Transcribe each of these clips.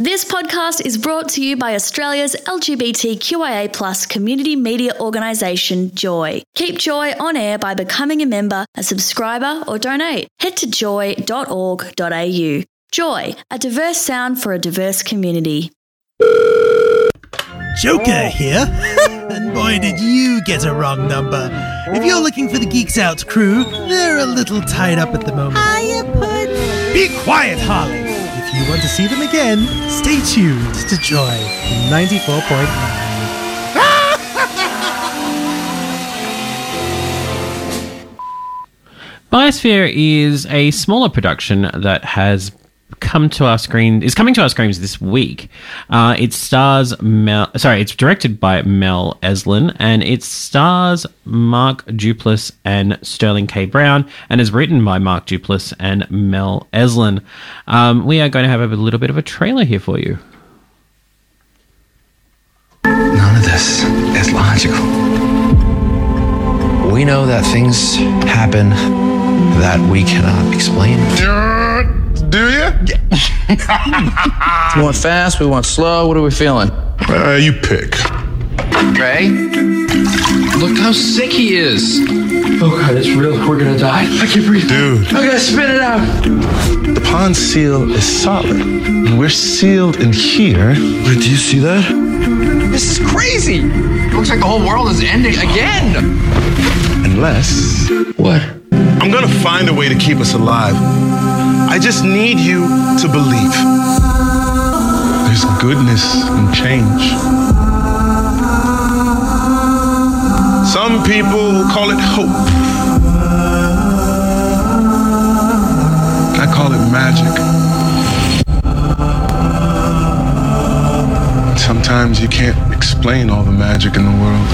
This podcast is brought to you by Australia's LGBTQIA plus community media organisation, Joy. Keep Joy on air by becoming a member, a subscriber, or donate. Head to joy.org.au. Joy, a diverse sound for a diverse community. Joker here. and boy, did you get a wrong number. If you're looking for the Geeks Out crew, they're a little tied up at the moment. Hiya, Puds. Be quiet, Harley. If you want to see them again, stay tuned to Joy 94.9. Biosphere is a smaller production that has come to our screen is coming to our screens this week. Uh, it stars Mel. Sorry, it's directed by Mel Eslyn, and it stars Mark Duplass and Sterling K. Brown, and is written by Mark Duplass and Mel Eslyn. Um, we are going to have a little bit of a trailer here for you. None of this is logical. We know that things happen that we cannot explain. Do you? Yeah. We want fast, we want slow. What are we feeling? Uh, you pick. Ray? Look how sick he is. Oh god, it's real. We're gonna die. I can't breathe. Dude, I gotta spit it out. the pond seal is solid. And we're sealed in here. Wait, do you see that? This is crazy. It looks like the whole world is ending again. Unless What? I'm gonna find a way to keep us alive. I just need you to believe. There's goodness in change. Some people call it hope. I call it magic. Sometimes you can't explain all the magic in the world.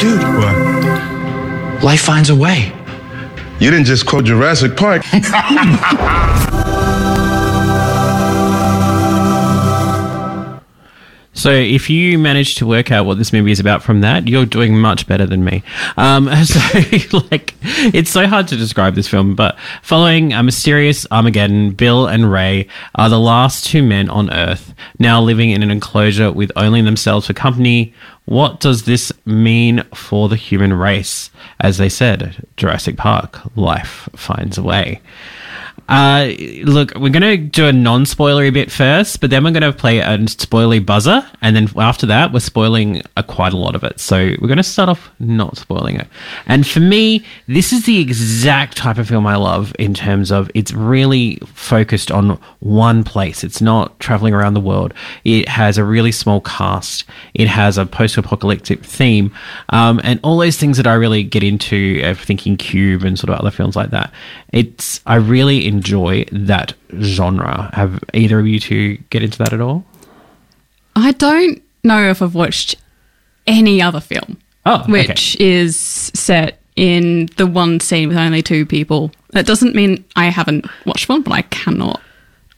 Dude, What? life finds a way. You didn't just quote Jurassic Park. So, if you manage to work out what this movie is about from that, you're doing much better than me. Um, so, like, it's so hard to describe this film, but following a mysterious Armageddon, Bill and Ray are the last two men on Earth, now living in an enclosure with only themselves for company. What does this mean for the human race? As they said, Jurassic Park, life finds a way. Uh, look, we're going to do a non spoilery bit first, but then we're going to play a spoilery buzzer. And then after that, we're spoiling a, quite a lot of it. So we're going to start off not spoiling it. And for me, this is the exact type of film I love in terms of it's really focused on one place. It's not traveling around the world. It has a really small cast, it has a post apocalyptic theme, um, and all those things that I really get into of thinking Cube and sort of other films like that. It's, I really enjoy that genre. Have either of you two get into that at all? I don't know if I've watched any other film Oh, okay. which is set in the one scene with only two people. That doesn't mean I haven't watched one, but I cannot.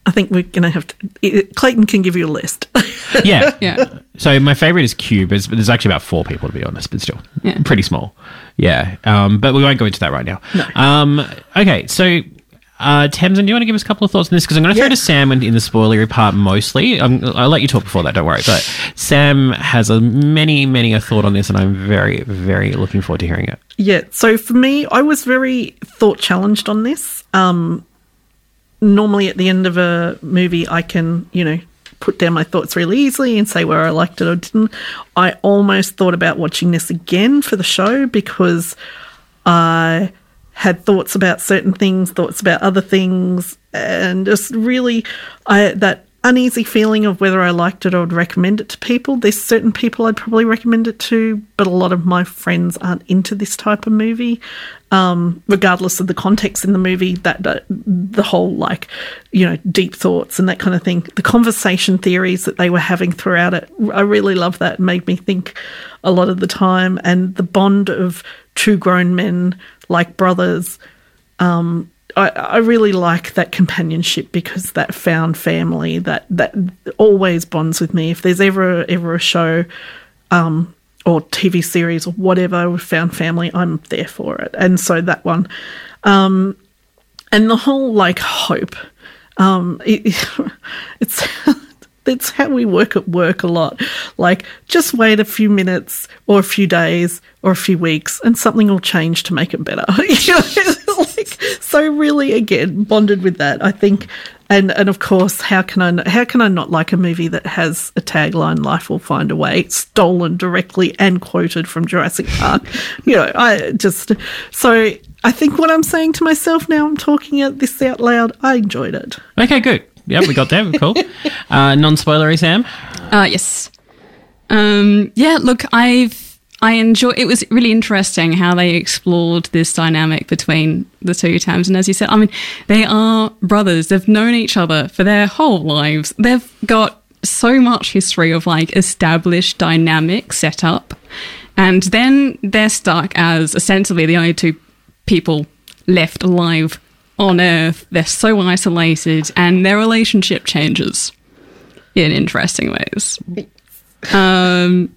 I think we're going to have to. Clayton can give you a list. yeah. Yeah. So my favorite is Cube. There's, there's actually about four people to be honest, but still Yeah. pretty small. Yeah. Um, but we won't go into that right now. Um, okay. So. Uh, Tamzyn, do you want to give us a couple of thoughts on this? Because I'm going to throw to Sam in, in the spoilery part mostly. Um, I'll let you talk before that, don't worry. But Sam has a many, many a thought on this, and I'm very, very looking forward to hearing it. Yeah. So for me, I was very thought challenged on this. Um, normally, at the end of a movie, I can, you know, put down my thoughts really easily and say where I liked it or didn't. I almost thought about watching this again for the show because I had thoughts about certain things, thoughts about other things, and just really I that uneasy feeling of whether I liked it or would recommend it to people. There's certain people I'd probably recommend it to, but a lot of my friends aren't into this type of movie. Um, regardless of the context in the movie, that, that the whole like, you know, deep thoughts and that kind of thing, the conversation theories that they were having throughout it, I really love that. It made me think a lot of the time, and the bond of two grown men like brothers. Um, I, I really like that companionship because that found family that that always bonds with me. If there's ever ever a show um, or TV series or whatever with found family, I'm there for it. And so that one, um, and the whole like hope um it, it's that's how we work at work a lot. Like just wait a few minutes or a few days or a few weeks and something will change to make it better. Like, so really again bonded with that i think. And and of course how can i how can i not like a movie that has a tagline life will find a way stolen directly and quoted from jurassic park? You know i just so i think what i'm saying to myself now i'm talking this out loud i enjoyed it. Okay, good. Yep, we got there. Cool. Uh, non-spoilery, Sam. Uh, yes. Um, yeah, look, I've I enjoy. It was really interesting how they explored this dynamic between the two Tams, and as you said, I mean, they are brothers. They've known each other for their whole lives. They've got so much history of like established dynamic set up, and then they're stuck as essentially the only two people left alive on Earth. They're so isolated, and their relationship changes in interesting ways. Um,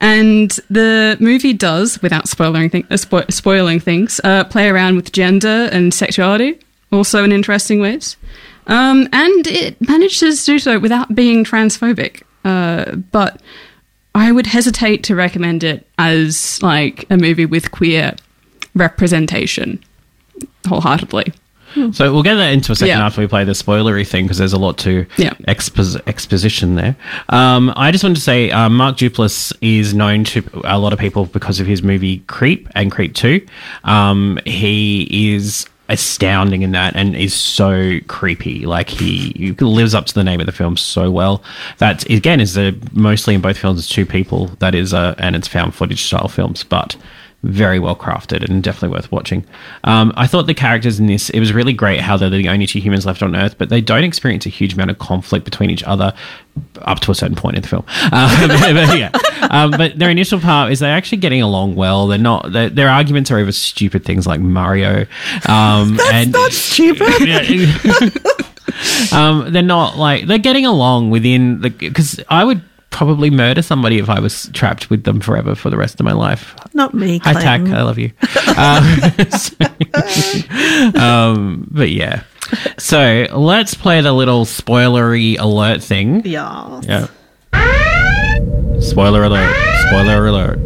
and the movie does, without spoiling, th- uh, spo- spoiling things, uh, play around with gender and sexuality, also in interesting ways. Um, and it manages to do so without being transphobic. Uh, but I would hesitate to recommend it as like a movie with queer representation wholeheartedly. So we'll get that into a second Yeah. after we play the spoilery thing because there's a lot to Yeah. expos- exposition there. Um, I just wanted to say uh, Mark Duplass is known to a lot of people because of his movie Creep and Creep Two. Um, he is astounding in that and is so creepy. Like he lives up to the name of the film so well. That again is a, mostly in both films. It's two people. That is a, and it's found footage style films, but very well crafted and definitely worth watching. Um, I thought the characters in this, it was really great how they're the only two humans left on Earth, but they don't experience a huge amount of conflict between each other up to a certain point in the film. Um, but, yeah. um, but their initial part is they're actually getting along well. They're not, their their arguments are over stupid things like Mario. Um, and, not stupid um, they're not like they're getting along within the because I would probably murder somebody if I was trapped with them forever for the rest of my life. not me Hi, Tack. I love you. Um, so- um, but yeah. So let's play the little spoilery alert thing. yeah Yeah. Spoiler alert. Spoiler alert.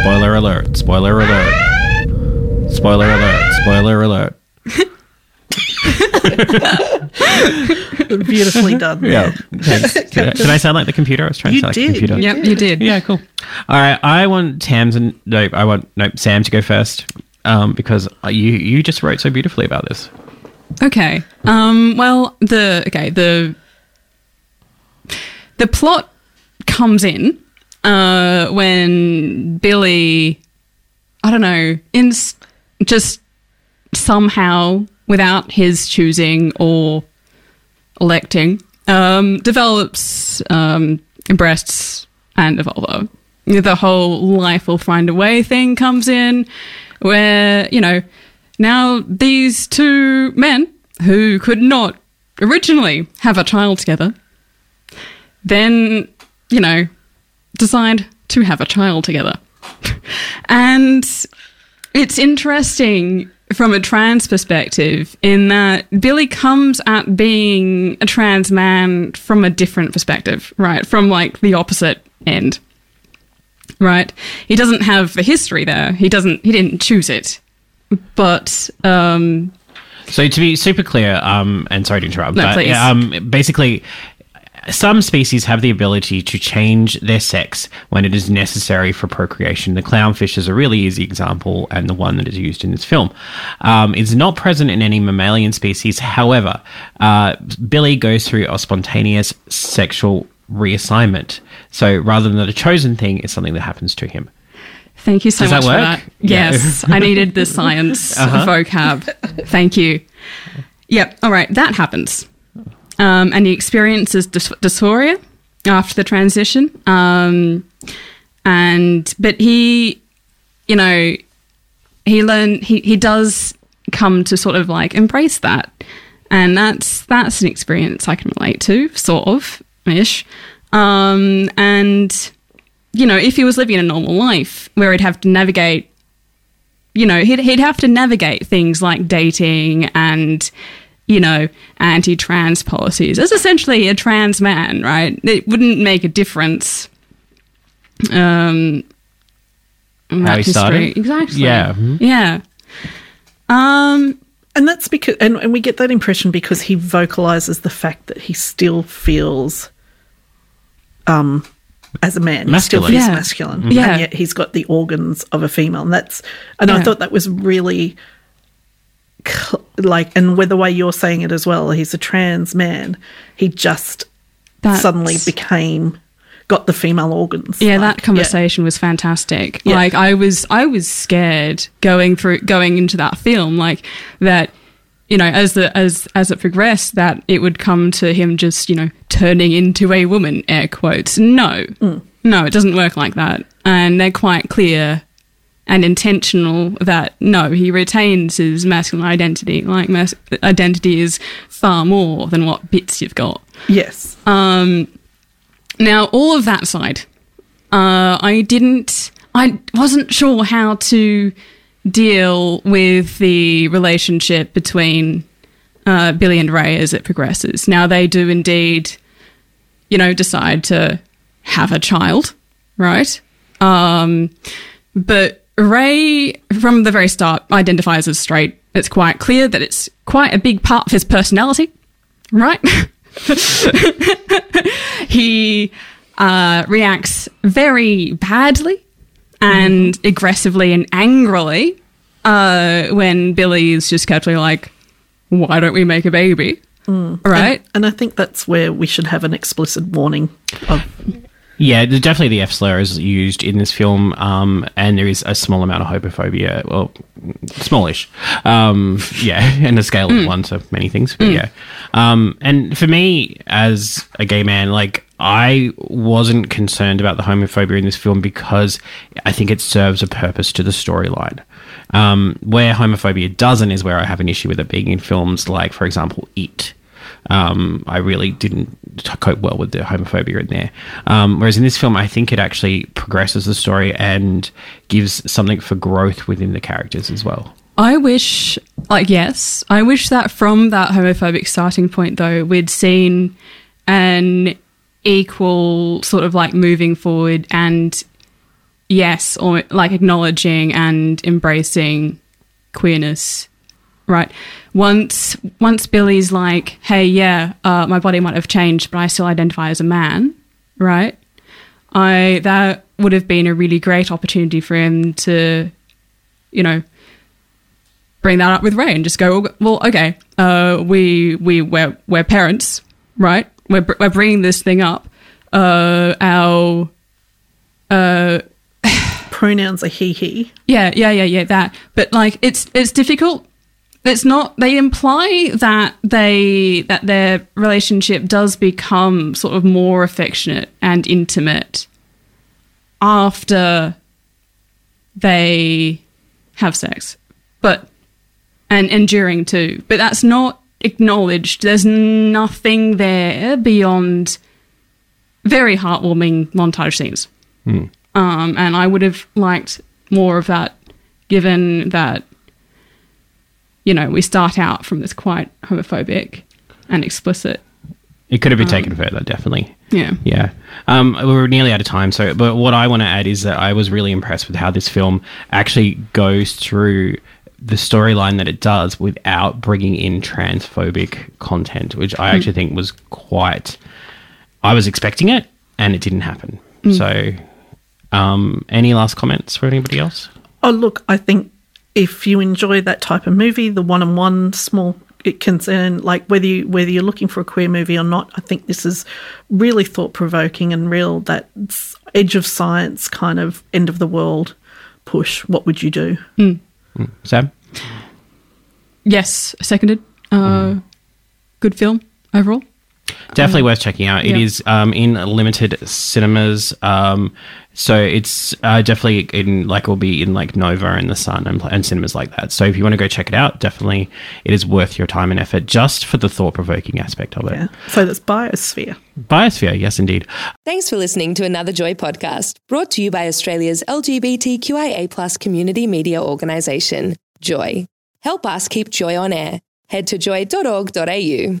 Spoiler alert. Spoiler alert. Spoiler alert. Spoiler alert. beautifully done Yeah. Thanks. Did I, did I sound like the computer? I was trying You to sound did. like the computer. Yep, you did. Yeah, cool. All right, I want Tamzyn. No, I want no Sam to go first um, because you you just wrote so beautifully about this. Okay. Um, well, the okay the the plot comes in uh, when Billy, I don't know, in s- just somehow without his choosing or electing, um, develops um, breasts and a vulva. The whole life will find a way thing comes in, where you know now these two men who could not originally have a child together, then you know decide to have a child together, and it's interesting from a trans perspective in that Billy comes at being a trans man from a different perspective, right? From like the opposite end. Right? He doesn't have the history there. He doesn't he didn't choose it. But um So to be super clear, um, and sorry to interrupt, No, but please. um, basically, some species have the ability to change their sex when it is necessary for procreation. The clownfish is a really easy example, and the one that is used in this film. Um, it's not present in any mammalian species. However, uh, Billy goes through a spontaneous sexual reassignment. So rather than a chosen thing, it's something that happens to him. Thank you so Does that much for work? that. Yeah. Yes, I needed the science Uh-huh. vocab. Thank you. Yep. All right, that happens, um, and he experiences dys- dysphoria after the transition. Um, and but he, you know, he learn he he does come to sort of like embrace that, and that's that's an experience I can relate to, sort of ish. Um, and you know, if he was living a normal life where he'd have to navigate you know, he'd, he'd have to navigate things like dating and, you know, anti trans policies. As essentially a trans man, right? It wouldn't make a difference. Um, in How he history. started? Exactly. Yeah. Mhm. Yeah. Um, And that's because, and, and we get that impression because he vocalizes the fact that he still feels, um, as a man, he still Masculine. feels Yeah. masculine, Yeah. and yet he's got the organs of a female. And that's, and I thought that was really, cl- like, and with the way you're saying it as well, he's a trans man. He just That's- suddenly became, got the female organs. Yeah, like, that conversation was fantastic. Yeah. Like I was I was scared going through going into that film like that you know as the as as it progressed that it would come to him just, you know, turning into a woman air quotes. No. Mm. No, it doesn't work like that. And they're quite clear and intentional that no, he retains his masculine identity. Like mas- identity is far more than what bits you've got. Yes. Um, now, all of that side, uh, I didn't, I wasn't sure how to deal with the relationship between uh, Billy and Ray as it progresses. Now, they do indeed, you know, decide to have a child, right? Um, but Ray, from the very start, identifies as straight. It's quite clear that it's quite a big part of his personality, right? he uh, reacts very badly and aggressively and angrily uh, when Billy is just casually like, "Why don't we make a baby?" Right? And, and I think that's where we should have an explicit warning of Yeah, definitely the F slur is used in this film, um, and there is a small amount of homophobia. Well, smallish. Um, yeah, and a scale of one to many things. But yeah, um, and for me as a gay man, like I wasn't concerned about the homophobia in this film because I think it serves a purpose to the storyline. Um, where homophobia doesn't is where I have an issue with it being in films like, for example, It. Um, I really didn't cope well with the homophobia in there. Um, whereas in this film, I think it actually progresses the story and gives something for growth within the characters as well. I wish, like, yes, I wish that from that homophobic starting point, though, we'd seen an equal sort of like moving forward and, yes, or like acknowledging and embracing queerness. Right. Once once Billy's like, hey, yeah, uh, my body might have changed, but I still identify as a man. Right. I that would have been a really great opportunity for him to, you know, bring that up with Ray and just go, well, okay, uh, we we we're we're parents, right? We're we're bringing this thing up. Uh, our uh, pronouns are he, he. yeah, yeah, yeah, yeah, that. But like, it's it's difficult. It's not. They imply that they that their relationship does become sort of more affectionate and intimate after they have sex, but and enduring too. But that's not acknowledged. There's nothing there beyond very heartwarming montage scenes. Um, and I would have liked more of that, given that, you know, we start out from this quite homophobic and explicit. It could have been taken further, definitely. Yeah. Yeah. Um, we're nearly out of time. So, but what I want to add is that I was really impressed with how this film actually goes through the storyline that it does without bringing in transphobic content, which I actually think was quite. I was expecting it, and it didn't happen. So, um, any last comments for anybody else? Oh, look, I think if you enjoy that type of movie, the one-on-one small concern, like whether you whether you're looking for a queer movie or not, I think this is really thought-provoking and real. That edge of science kind of end of the world push. What would you do? Hmm. Hmm. Sam? Yes, seconded. Uh, hmm. Good film overall. Definitely worth checking out. It yeah. is um, in limited cinemas. Um, so it's uh, definitely in like will be in like Nova and the Sun and, and cinemas like that. So if you want to go check it out, definitely it is worth your time and effort just for the thought provoking aspect of it. Yeah. So that's Biosphere. Biosphere, yes, indeed. Thanks for listening to another Joy podcast, brought to you by Australia's LGBTQIA plus community media organisation, Joy. Help us keep Joy on air. Head to joy.org.au.